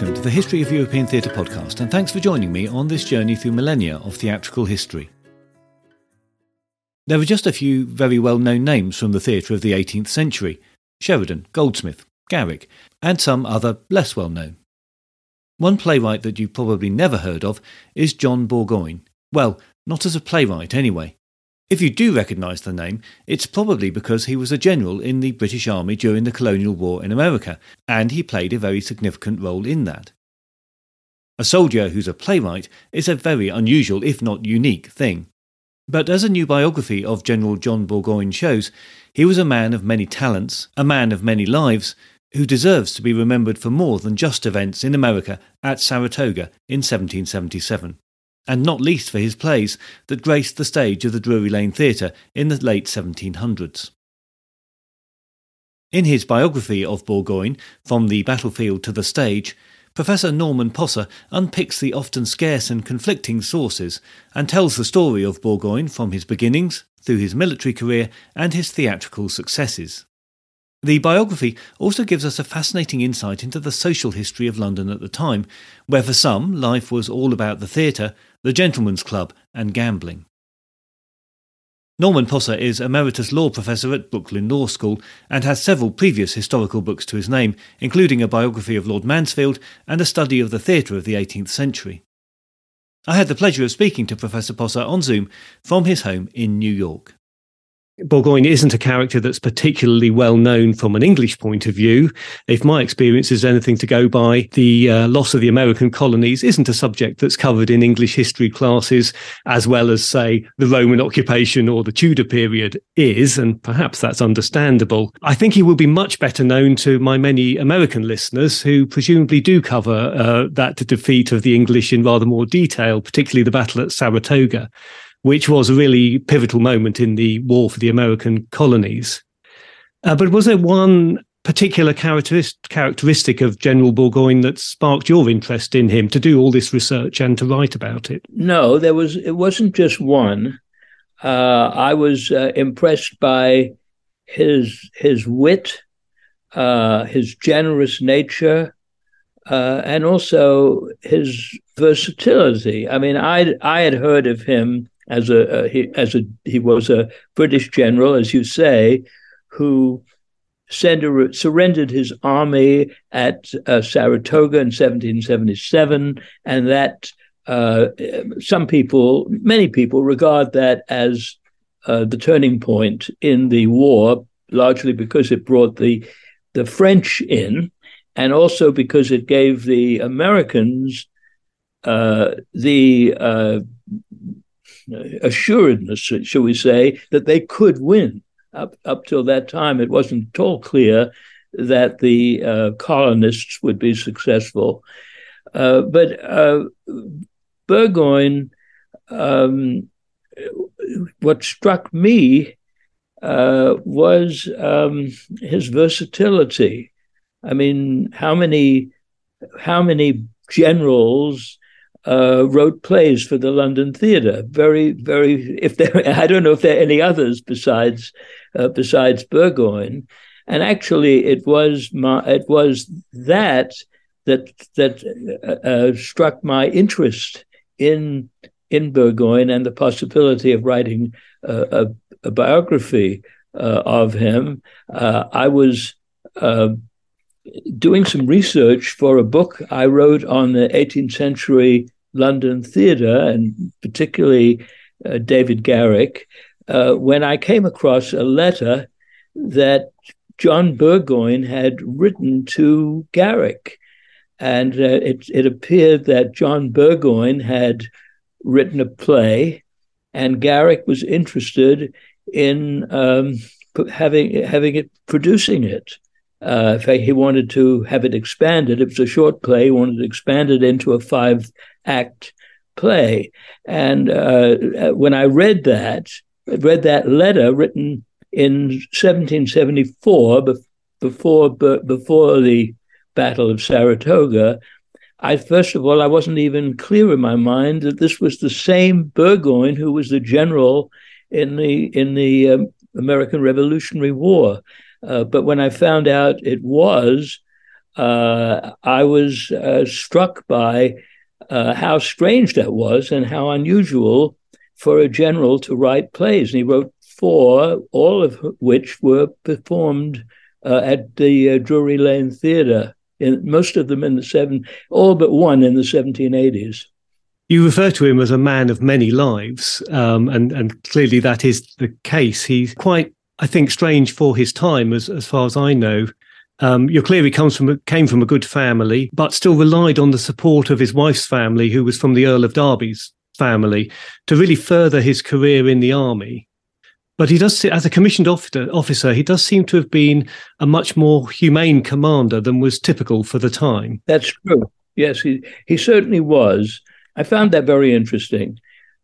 welcome to the History of European Theatre podcast, and thanks for joining me on this journey through millennia of theatrical history. There are just a few very well known names from the theatre of the 18th century Sheridan, Goldsmith, Garrick, and some other less well known. One playwright that you probably never heard of is John Burgoyne. Well, not as a playwright, anyway. If you do recognise the name, it's probably because he was a general in the British Army during the colonial war in America, and he played a very significant role in that. A soldier who's a playwright is a very unusual, if not unique, thing. But as a new biography of General John Burgoyne shows, he was a man of many talents, a man of many lives, who deserves to be remembered for more than just events in America at Saratoga in 1777 and not least for his plays that graced the stage of the Drury Lane Theatre in the late 1700s. In his biography of Burgoyne, From the Battlefield to the Stage, Professor Norman Poser unpicks the often scarce and conflicting sources and tells the story of Burgoyne from his beginnings, through his military career, and his theatrical successes. The biography also gives us a fascinating insight into the social history of London at the time, where for some life was all about the theatre, the gentlemen's club, and gambling. Norman Poser is Emeritus Law Professor at Brooklyn Law School and has several previous historical books to his name, including a biography of Lord Mansfield and a study of the theatre of the 18th century. I had the pleasure of speaking to Professor Poser on Zoom from his home in New York. Burgoyne isn't a character that's particularly well known from an English point of view. If my experience is anything to go by, the uh, loss of the American colonies isn't a subject that's covered in English history classes, as well as, say, the Roman occupation or the Tudor period is, and perhaps that's understandable. I think he will be much better known to my many American listeners who presumably do cover uh, that defeat of the English in rather more detail, particularly the battle at Saratoga which was a really pivotal moment in the war for the American colonies. Uh, but was there one particular characteristic of General Burgoyne that sparked your interest in him to do all this research and to write about it? No, there was. It wasn't just one. Uh, I was uh, impressed by his his wit, uh, his generous nature, uh, and also his versatility. I mean, I I had heard of him as a, he, as a he was a British general, as you say, who sender, surrendered his army at uh, Saratoga in 1777, and that uh, some people, many people, regard that as uh, the turning point in the war, largely because it brought the the French in, and also because it gave the Americans uh, the uh, assuredness, shall we say, that they could win. Up up till that time, it wasn't at all clear that the uh, colonists would be successful. Uh, but uh, Burgoyne, um, what struck me uh, was um, his versatility. I mean, how many how many generals uh, wrote plays for the London Theatre. Very, very. If there, I don't know if there are any others besides uh, besides Burgoyne. And actually, it was my, it was that that that uh, uh, struck my interest in in Burgoyne and the possibility of writing a, a biography uh, of him. Uh, I was doing some research for a book I wrote on the 18th century London theatre, and particularly uh, David Garrick, uh, when I came across a letter that John Burgoyne had written to Garrick. And uh, it, it appeared that John Burgoyne had written a play, and Garrick was interested in um, having having it producing it. Uh, in fact, he wanted to have it expanded. It was a short play. He wanted to expand it into a five act play. And uh, when I read that, read that letter written in 1774, before before the Battle of Saratoga, I first of all I wasn't even clear in my mind that this was the same Burgoyne who was the general in the in the um, American Revolutionary War. Uh, but when I found out it was, uh, I was uh, struck by uh, how strange that was and how unusual for a general to write plays. And he wrote four, all of which were performed uh, at the Drury Lane Theatre. In, most of them in the seven, all but one in the 1780s. You refer to him as a man of many lives, um, and and clearly that is the case. He's quite, I think, strange for his time, as as far as I know. Um, you're clearly comes from came from a good family, but still relied on the support of his wife's family, who was from the Earl of Derby's family, to really further his career in the army. But he does, as a commissioned officer, he does seem to have been a much more humane commander than was typical for the time. That's true. Yes, he, he certainly was. I found that very interesting.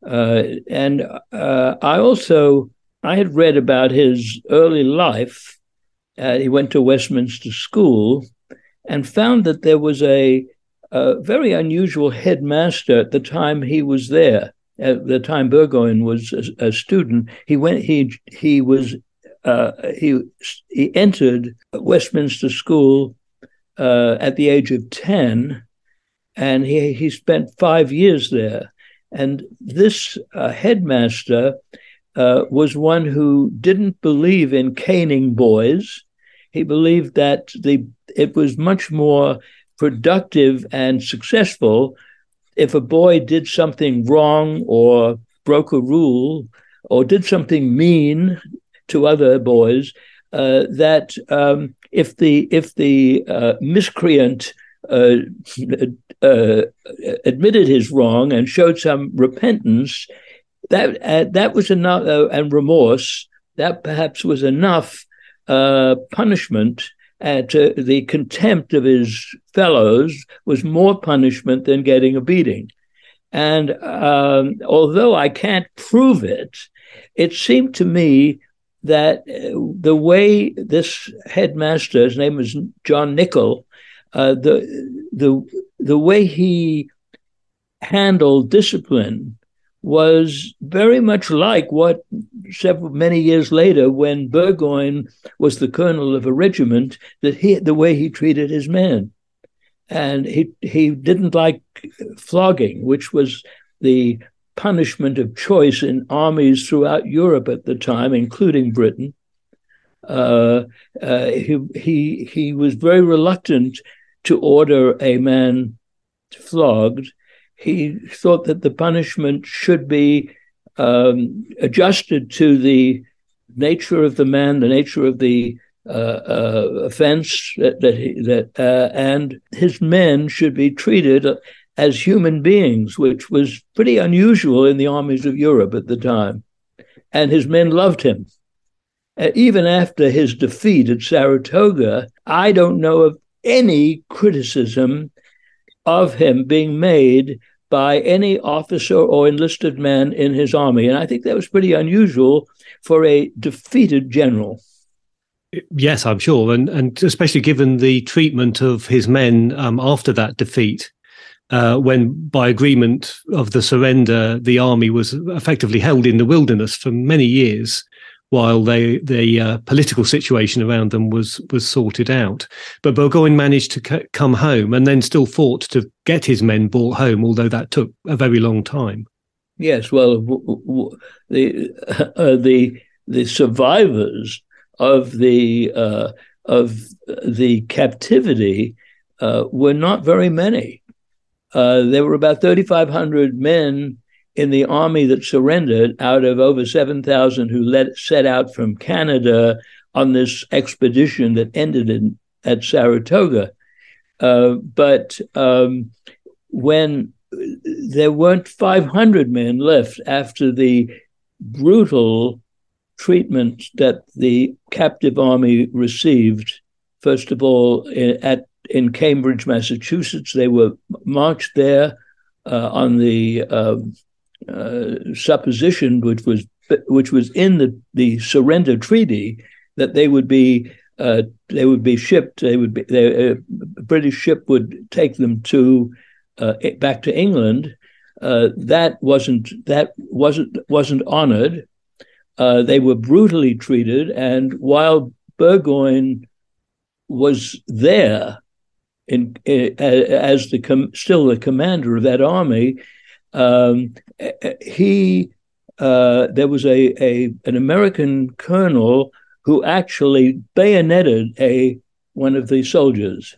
Uh, and uh, I also I had read about his early life. Uh, he went to Westminster School and found that there was a, a very unusual headmaster at the time he was there at the time Burgoyne was a, a student, he went. He he was uh, he he entered Westminster School uh, at the age of ten, and he he spent five years there. And this uh, headmaster uh, was one who didn't believe in caning boys. He believed that the it was much more productive and successful if a boy did something wrong or broke a rule or did something mean to other boys, uh, that um, if the if the uh, miscreant uh, uh admitted his wrong and showed some repentance, that uh, that was enough uh, and remorse. That perhaps was enough punishment and uh, the contempt of his fellows was more punishment than getting a beating. And um, although I can't prove it, it seemed to me that uh, the way this headmaster, his name was John Nicoll, uh, the the the way he handled discipline was very much like what several many years later, when Burgoyne was the colonel of a regiment, that he the way he treated his men, and he he didn't like flogging, which was the punishment of choice in armies throughout Europe at the time, including Britain. Uh, uh, he he he was very reluctant to order a man flogged he thought that the punishment should be um, adjusted to the nature of the man, the nature of the uh, uh, offense that, that, he, that uh, and his men should be treated as human beings, which was pretty unusual in the armies of Europe at the time. And his men loved him. Uh, even after his defeat at Saratoga, I don't know of any criticism of him being made by any officer or enlisted man in his army. And I think that was pretty unusual for a defeated general. Yes, I'm sure, and and especially given the treatment of his men um, after that defeat, uh, when by agreement of the surrender, the army was effectively held in the wilderness for many years while they, the uh, political situation around them was was sorted out. But Burgoyne managed to c- come home and then still fought to get his men brought home, although that took a very long time. Yes, well, w- w- the uh, the the survivors of the uh, of the captivity uh, were not very many. Uh, there were about thirty five hundred men in the army that surrendered out of over 7,000 who let, set out from Canada on this expedition that ended in, at Saratoga. Uh, but um, when there weren't 500 men left after the brutal treatment that the captive army received, first of all, in, at in Cambridge, Massachusetts, they were marched there uh, on the um, uh, supposition, which was which was in the, the surrender treaty, that they would be uh, they would be shipped. They would be they, a uh, British ship would take them to uh, back to England. Uh, that wasn't that wasn't wasn't honored. they were brutally treated, and while Burgoyne was there, in, in as the com- still the commander of that army, um, he uh, there was a, a an American colonel who actually bayoneted a one of the soldiers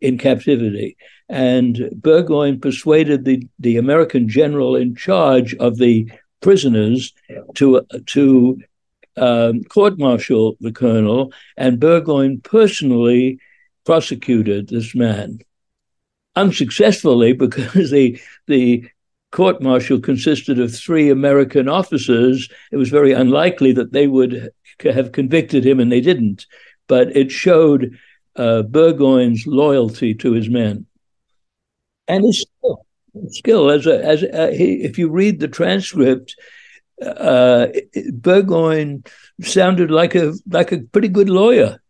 in captivity. And Burgoyne persuaded the, the American general in charge of the prisoners to to um, court martial the colonel, and Burgoyne personally prosecuted this man unsuccessfully because the the court martial consisted of three American officers. It was very unlikely that they would have convicted him, and they didn't. But it showed uh, Burgoyne's loyalty to his men and his skill. Skill as a, as a, he, if you read the transcript, uh, Burgoyne sounded like a like a pretty good lawyer.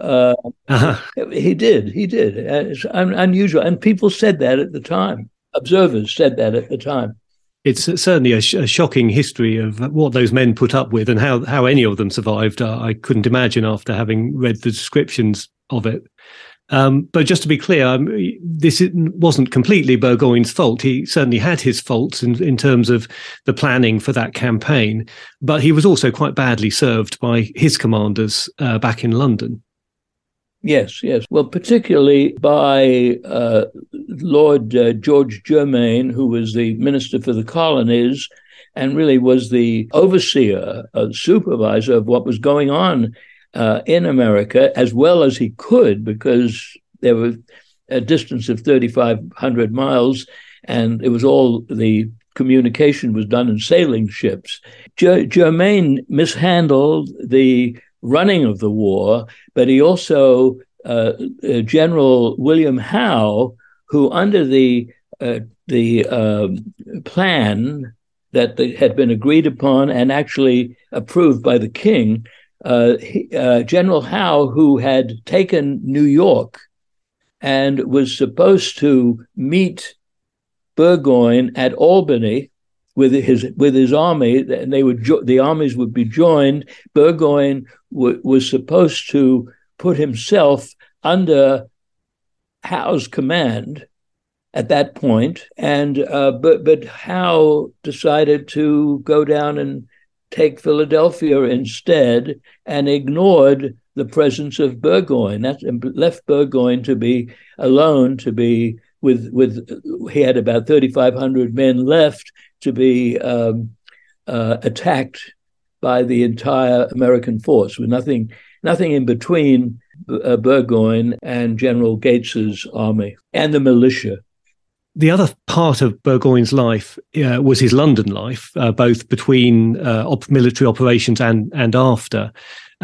Uh, uh-huh. He did, he did. It's unusual, and people said that at the time. Observers said that at the time it's certainly a, sh- a, shocking history of what those men put up with and how, how any of them survived. Uh, I couldn't imagine after having read the descriptions of it. Um, but just to be clear, um, this wasn't completely Burgoyne's fault. He certainly had his faults in, in terms of the planning for that campaign, but he was also quite badly served by his commanders uh, back in London. Yes, yes. Well, particularly by uh, Lord uh, George Germain, who was the Minister for the Colonies and really was the overseer, uh, supervisor of what was going on uh, in America as well as he could, because there was a distance of 3,500 miles, and it was all the communication was done in sailing ships. G- Germain mishandled the running of the war, but he also, uh, uh, General William Howe, who under the uh, the um, plan that had been agreed upon and actually approved by the king, uh, he, uh, General Howe, who had taken New York and was supposed to meet Burgoyne at Albany with his with his army, and they would jo- the armies would be joined. Burgoyne w- was supposed to put himself under Howe's command at that point, and uh, but but Howe decided to go down and take Philadelphia instead and ignored the presence of Burgoyne. That left Burgoyne to be alone, to be with with he had about 3,500 men left to be um, uh, attacked by the entire American force, with nothing nothing in between uh, Burgoyne and General Gates's army and the militia the other part of Burgoyne's life uh, was his London life, uh, both between uh, op- military operations and and after.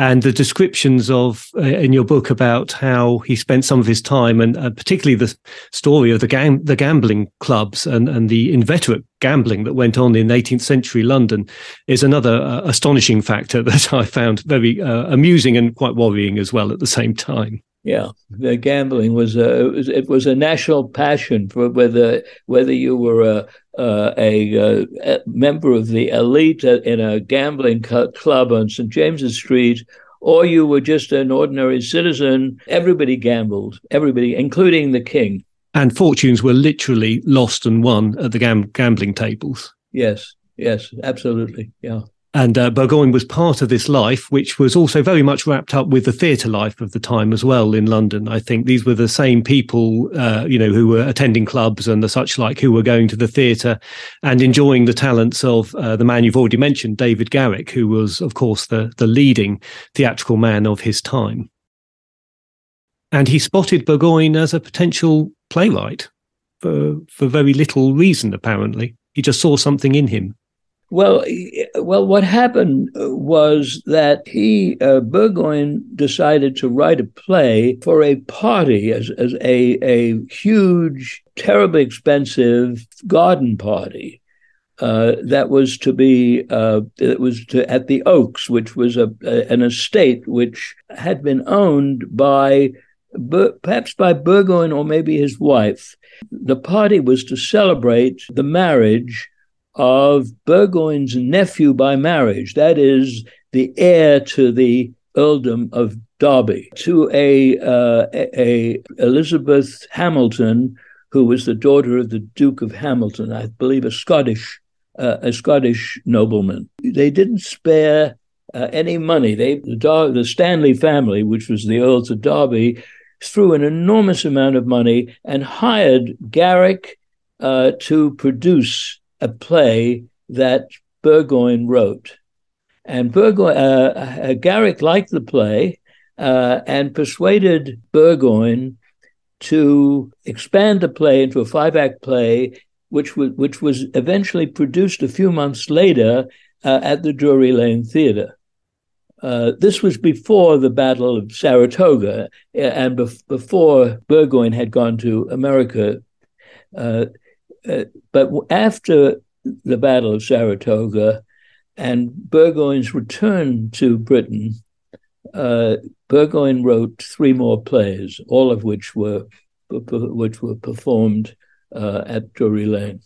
And the descriptions of uh, in your book about how he spent some of his time, and uh, particularly the story of the gam- the gambling clubs and, and the inveterate gambling that went on in 18th century London, is another uh, astonishing factor that I found very amusing and quite worrying as well at the same time. Yeah, the gambling was a it was, it was a national passion for whether whether you were a a, a, a member of the elite in a gambling club on St James's Street or you were just an ordinary citizen. Everybody gambled, everybody, including the king. And fortunes were literally lost and won at the gam- gambling tables. Yes, yes, absolutely. Yeah. And uh, Burgoyne was part of this life, which was also very much wrapped up with the theatre life of the time as well in London. I think these were the same people, uh, you know, who were attending clubs and the such like, who were going to the theatre and enjoying the talents of uh, the man you've already mentioned, David Garrick, who was, of course, the the leading theatrical man of his time. And he spotted Burgoyne as a potential playwright for for very little reason, apparently. He just saw something in him. Well, well, what happened was that he uh, Burgoyne decided to write a play for a party as, as a a huge, terribly expensive garden party. Uh, that was to be uh, it was to, at the Oaks, which was a, a, an estate which had been owned by perhaps by Burgoyne or maybe his wife. The party was to celebrate the marriage of Burgoyne's nephew by marriage, that is, the heir to the earldom of Derby to a, uh, a Elizabeth Hamilton, who was the daughter of the Duke of Hamilton, I believe a Scottish uh, a Scottish nobleman. They didn't spare uh, any money. They the, Dar- the Stanley family, which was the Earls of Derby, threw an enormous amount of money and hired Garrick uh, to produce a play that Burgoyne wrote. And Burgoyne, uh, uh, Garrick liked the play uh, and persuaded Burgoyne to expand the play into a five act play, which was, which was eventually produced a few months later uh, at the Drury Lane Theatre. Uh, this was before the Battle of Saratoga uh, and bef- before Burgoyne had gone to America. Uh, uh, but after the Battle of Saratoga and Burgoyne's return to Britain, uh, Burgoyne wrote three more plays, all of which were which were performed uh, at Drury Lane.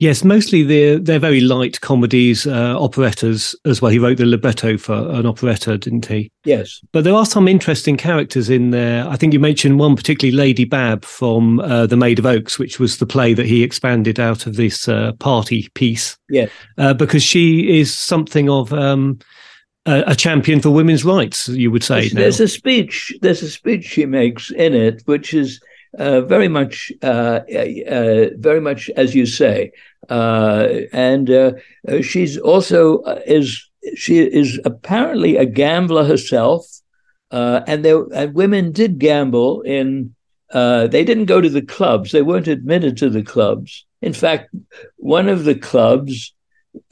Yes, mostly they're they're very light comedies, uh, operettas as well. He wrote the libretto for an operetta, didn't he? Yes. But there are some interesting characters in there. I think you mentioned one particularly, Lady Bab from uh, The Maid of Oaks, which was the play that he expanded out of this uh, party piece. Yes. Uh, because she is something of um, a, a, champion for women's rights, you would say. There's, there's a speech. There's a speech she makes in it, which is uh, very much, uh, uh, very much as you say, uh, and uh, she's also is she is apparently a gambler herself, and there and women did gamble in. they didn't go to the clubs; they weren't admitted to the clubs. In fact, one of the clubs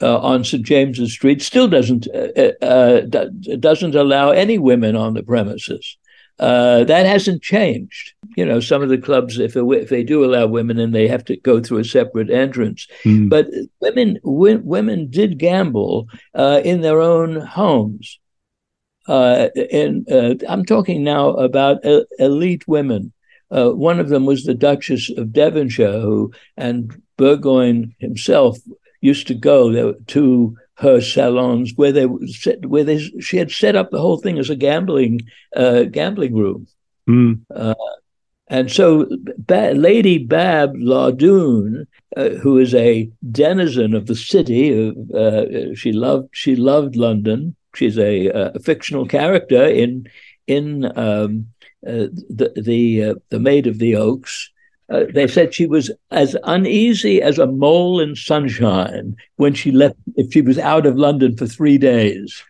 on St James's Street still doesn't doesn't allow any women on the premises. Uh, that hasn't changed. You know, some of the clubs, if, if they do allow women in, they have to go through a separate entrance. Mm. But women, w- women did gamble uh, in their own homes. Uh, and uh, I'm talking now about elite women. Uh, one of them was the Duchess of Devonshire, who and Burgoyne himself used to go there to her salons where they where they she had set up the whole thing as a gambling uh, gambling room. Mm. Uh, and so, ba- Lady Bab Lardoon, uh, who is a denizen of the city, uh, she loved she loved London. She's a, a fictional character in in um, uh, the the uh, the Maid of the Oaks, uh, they said she was as uneasy as a mole in sunshine when she left, if she was out of London for three days.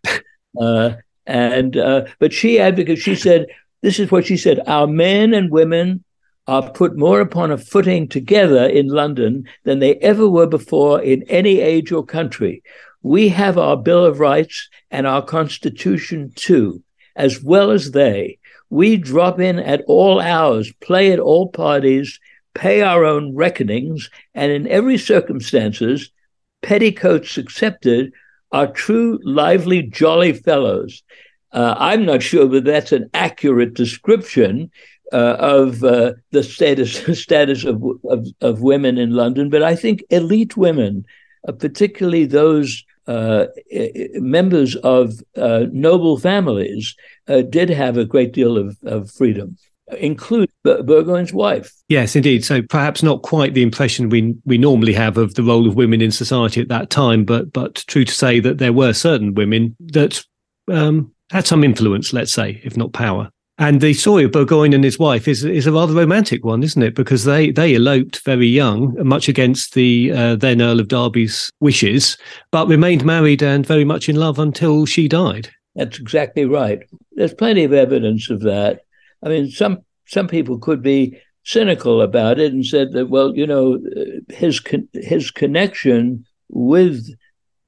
Uh, and uh, but she advocated. She said, "This is what she said: Our men and women are put more upon a footing together in London than they ever were before in any age or country. We have our Bill of Rights and our Constitution too, as well as they." We drop in at all hours, play at all parties, pay our own reckonings, and in every circumstances, petticoats accepted, are true, lively, jolly fellows. Uh, I'm not sure that that's an accurate description uh, of uh, the status status of, of, of women in London, but I think elite women, uh, particularly those uh, members of uh, noble families, did have a great deal of, of freedom include Burgoyne's wife. Yes, indeed. So perhaps not quite the impression we we normally have of the role of women in society at that time, but but true to say that there were certain women that um, had some influence, let's say, if not power. And the story of Burgoyne and his wife is is a rather romantic one, isn't it? Because they they eloped very young, much against the uh, then Earl of Derby's wishes, but remained married and very much in love until she died. That's exactly right. There's plenty of evidence of that. I mean, some some people could be cynical about it and said that, well, you know, his his connection with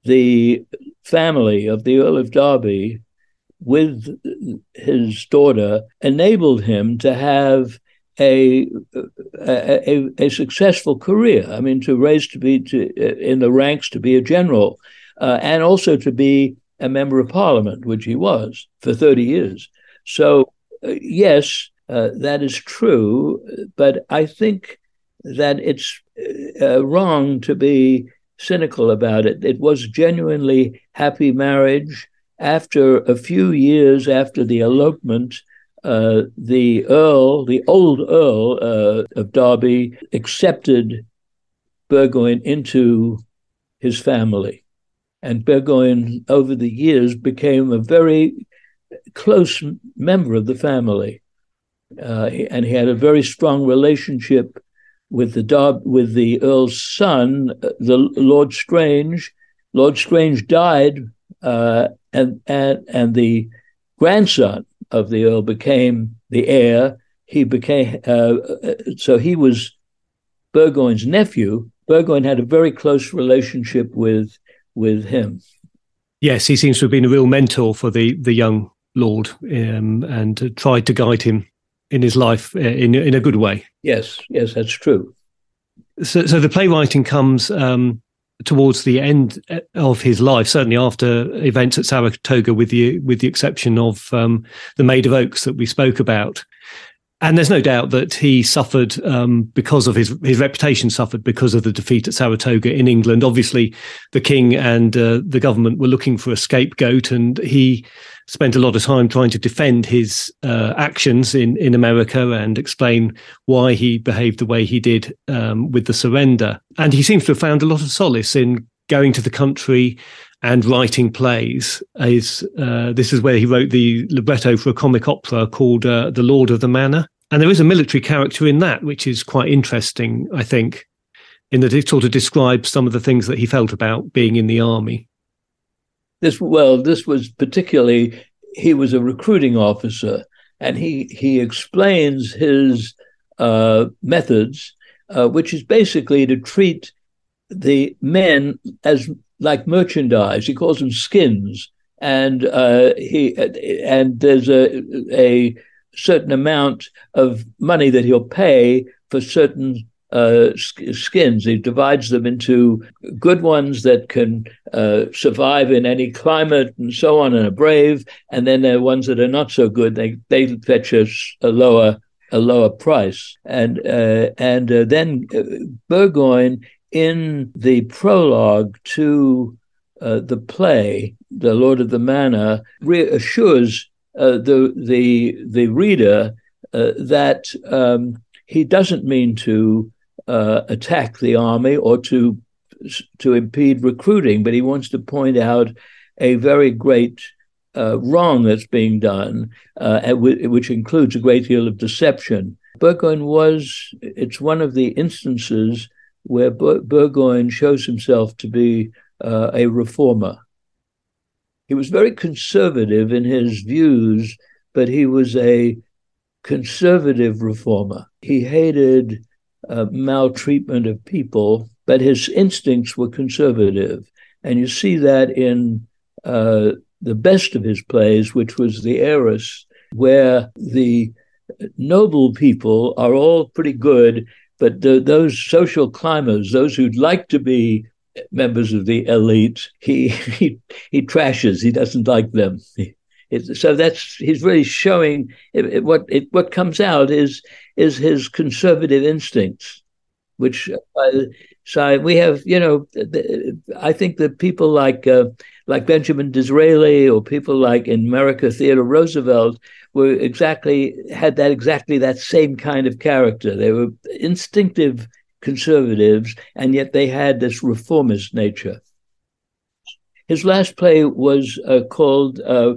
the family of the Earl of Derby with his daughter enabled him to have a, a, a, successful career. I mean, to raise to be to, in the ranks to be a general, uh, and also to be a member of parliament, which he was for 30 years. So uh, yes, uh, that is true, but I think that it's uh, wrong to be cynical about it. It was genuinely happy marriage, after a few years after the elopement, uh, the Earl, the old Earl uh, of Derby, accepted Burgoyne into his family. And Burgoyne, over the years, became a very close member of the family. Uh, and he had a very strong relationship with the Dar- with the Earl's son, uh, the Lord Strange. Lord Strange died, uh, and and and the grandson of the Earl became the heir. He became uh, so he was Burgoyne's nephew. Burgoyne had a very close relationship with with him. Yes, he seems to have been a real mentor for the the young lord um, and tried to guide him in his life uh, in in a good way. Yes, yes, that's true. So, so the playwriting comes um, towards the end uh, of his life, certainly after events at Saratoga, with the with the exception of um, the Maid of Oaks that we spoke about. And there's no doubt that he suffered um, because of his his reputation suffered because of the defeat at Saratoga in England. Obviously, the king and uh, the government were looking for a scapegoat, and he spent a lot of time trying to defend his uh, actions in, in America and explain why he behaved the way he did um, with the surrender. And he seems to have found a lot of solace in going to the country and writing plays. Is uh, this is where he wrote the libretto for a comic opera called uh, The Lord of the Manor. And there is a military character in that, which is quite interesting, I think, in that it sort of describes some of the things that he felt about being in the army. This well, this was particularly he was a recruiting officer, and he he explains his uh, methods, uh, which is basically to treat the men as like merchandise. He calls them skins, and uh, he and there's a a certain amount of money that he'll pay for certain uh, skins. He divides them into good ones that can uh, survive in any climate and so on and are brave, and then there are ones that are not so good. They they fetch us a lower a lower price, and uh, and uh, then uh, Burgoyne in the prologue to uh, the play, The Lord of the Manor, reassures the the the reader that. Um, he doesn't mean to uh, attack the army or to to impede recruiting, but he wants to point out a very great uh, wrong that's being done, uh, which includes a great deal of deception. Burgoyne was, it's one of the instances where Burgoyne shows himself to be uh, a reformer. He was very conservative in his views, but he was a conservative reformer. He hated uh, maltreatment of people, but his instincts were conservative. And you see that in uh, the best of his plays, which was The Heiress, where the noble people are all pretty good, but the, those social climbers, those who'd like to be members of the elite, he he, he trashes. He doesn't like them. It, so that's he's really showing it, it, what it, what comes out is is his conservative instincts, which uh, so we have you know I think that people like uh, like Benjamin Disraeli or people like in America Theodore Roosevelt were exactly had that exactly that same kind of character. They were instinctive conservatives, and yet they had this reformist nature. His last play was uh, called uh,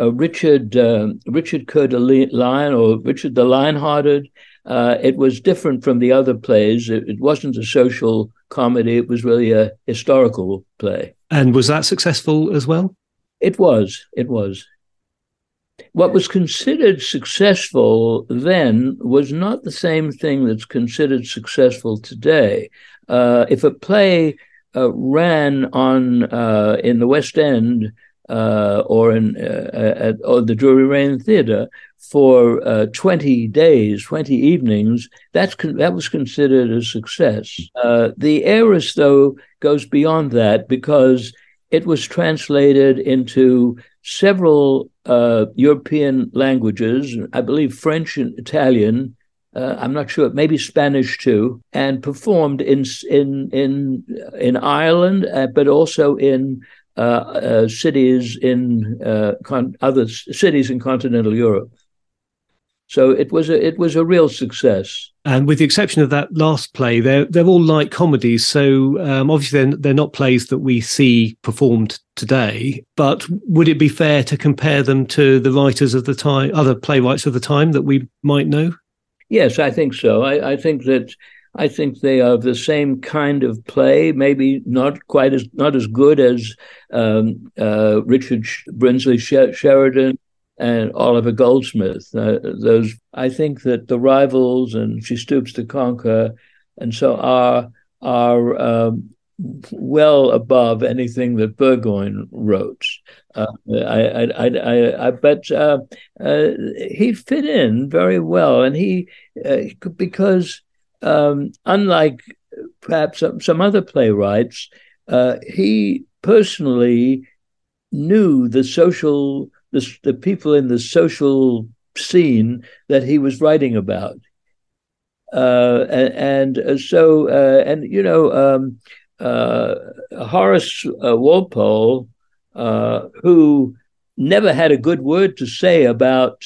uh, Richard uh, Richard Coeur de Lion or Richard the Lionhearted. Uh, it was different from the other plays. It, it, wasn't a social comedy. It was really a historical play. And was that successful as well? It was. It was. What was considered successful then was not the same thing that's considered successful today. Uh, if a play uh, ran on uh, in the West End uh, or in uh, at or the Drury Lane Theatre for uh, 20 days, 20 evenings, that's con- that was considered a success. Uh, the Heiress, though, goes beyond that because it was translated into several uh, European languages, I believe French and Italian. Uh, I'm not sure, maybe Spanish too, and performed in in in in Ireland, but also in uh, uh, cities in uh, con- other cities in continental Europe. So it was a it was a real success. And with the exception of that last play, they're they're all light comedies. So um, obviously they're, they're not plays that we see performed today. But would it be fair to compare them to the writers of the time, other playwrights of the time that we might know? Yes, I think so. I, I think that I think they are the same kind of play, maybe not quite as not as good as um, uh, Richard Brinsley Sheridan and Oliver Goldsmith. Uh, those I think that the rivals and She Stoops to Conquer and so are are um, well above anything that Burgoyne wrote. Uh, I, I, I, I, but uh, uh, he fit in very well, and he uh, because um, unlike perhaps some, other playwrights, uh, he personally knew the social the, the people in the social scene that he was writing about. Uh, and, and, uh, so, uh, and you know, um, uh, Horace uh, Walpole, uh, who never had a good word to say about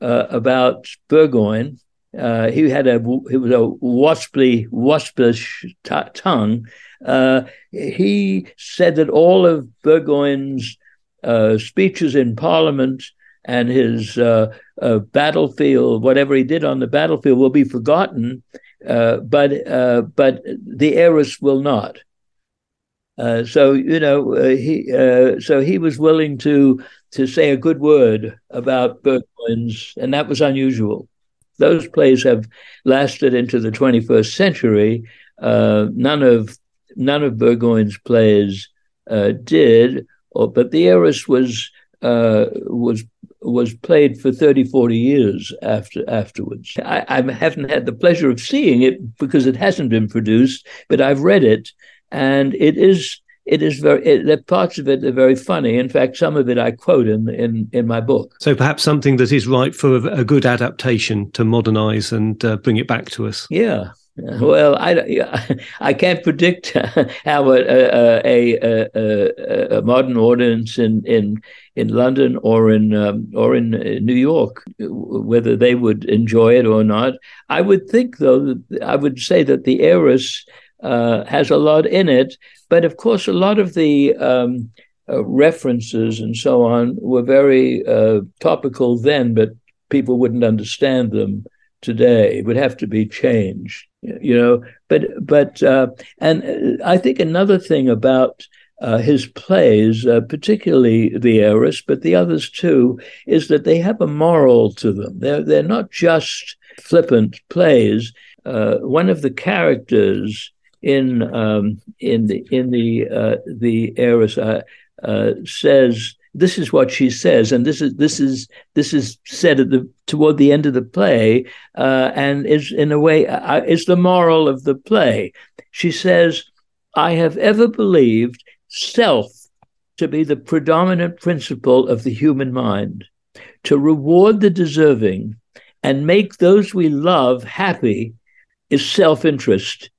about Burgoyne, he had a he was a wasply, waspish t- tongue. he said that all of Burgoyne's uh, speeches in Parliament and his uh, uh, battlefield, whatever he did on the battlefield, will be forgotten, uh, but uh, but the heiress will not. Uh, so you know he so he was willing to to say a good word about Burgoyne's, and that was unusual. Those plays have lasted into the 21st century. none of none of Burgoyne's plays did, or, but the heiress was uh, was was played for 30, 40 years after afterwards. I, I, haven't had the pleasure of seeing it because it hasn't been produced, but I've read it, and it is it is very it, the parts of it are very funny. In fact, some of it I quote in in in my book. So perhaps something that is right for a, a good adaptation to modernize and uh, bring it back to us. Yeah, well, I, I can't predict how a, a, a, a modern audience in, in in London or in um, or in New York whether they would enjoy it or not. I would think, though, I would say that the heiress uh, has a lot in it, but of course, a lot of the um, uh, references and so on were very uh, topical then, but people wouldn't understand them today. It would have to be changed you know but but uh, and i think another thing about uh, his plays, uh, particularly the heiress, but the others too, is that they have a moral to them. They're they're not just flippant plays. Uh, one of the characters in um, in the in the uh, the heiress uh, says this is what she says, and this is this is this is said at the toward the end of the play, uh, and is in a way uh, is the moral of the play. She says, "I have ever believed self to be the predominant principle of the human mind, to reward the deserving and make those we love happy is self interest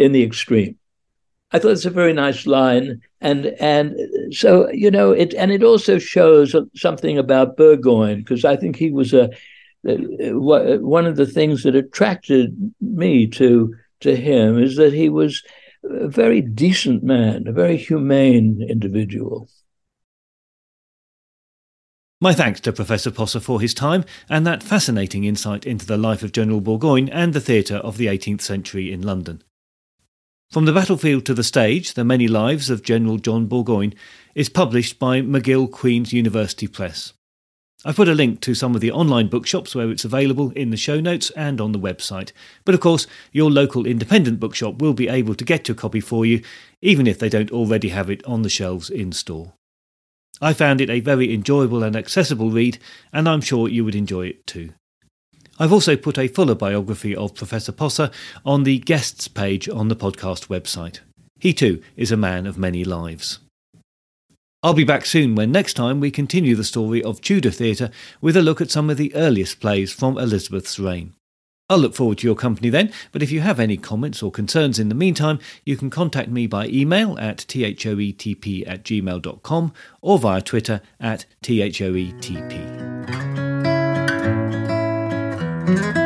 in the extreme." I thought it's a very nice line, and and so you know it, and it also shows something about Burgoyne because I think he was a uh, uh, one of the things that attracted me to to him is that he was a very decent man, a very humane individual. My thanks to Professor Poser for his time and that fascinating insight into the life of General Burgoyne and the theatre of the 18th century in London. From the Battlefield to the Stage The Many Lives of General John Burgoyne is published by McGill Queen's University Press. I've put a link to some of the online bookshops where it's available in the show notes and on the website. But of course, your local independent bookshop will be able to get your copy for you, even if they don't already have it on the shelves in store. I found it a very enjoyable and accessible read, and I'm sure you would enjoy it too. I've also put a fuller biography of Professor Poser on the guests page on the podcast website. He too is a man of many lives. I'll be back soon when next time we continue the story of Tudor theatre with a look at some of the earliest plays from Elizabeth's reign. I'll look forward to your company then, but if you have any comments or concerns in the meantime, you can contact me by email at thoetp at gmail.com or via Twitter at thoetp. Mm-hmm.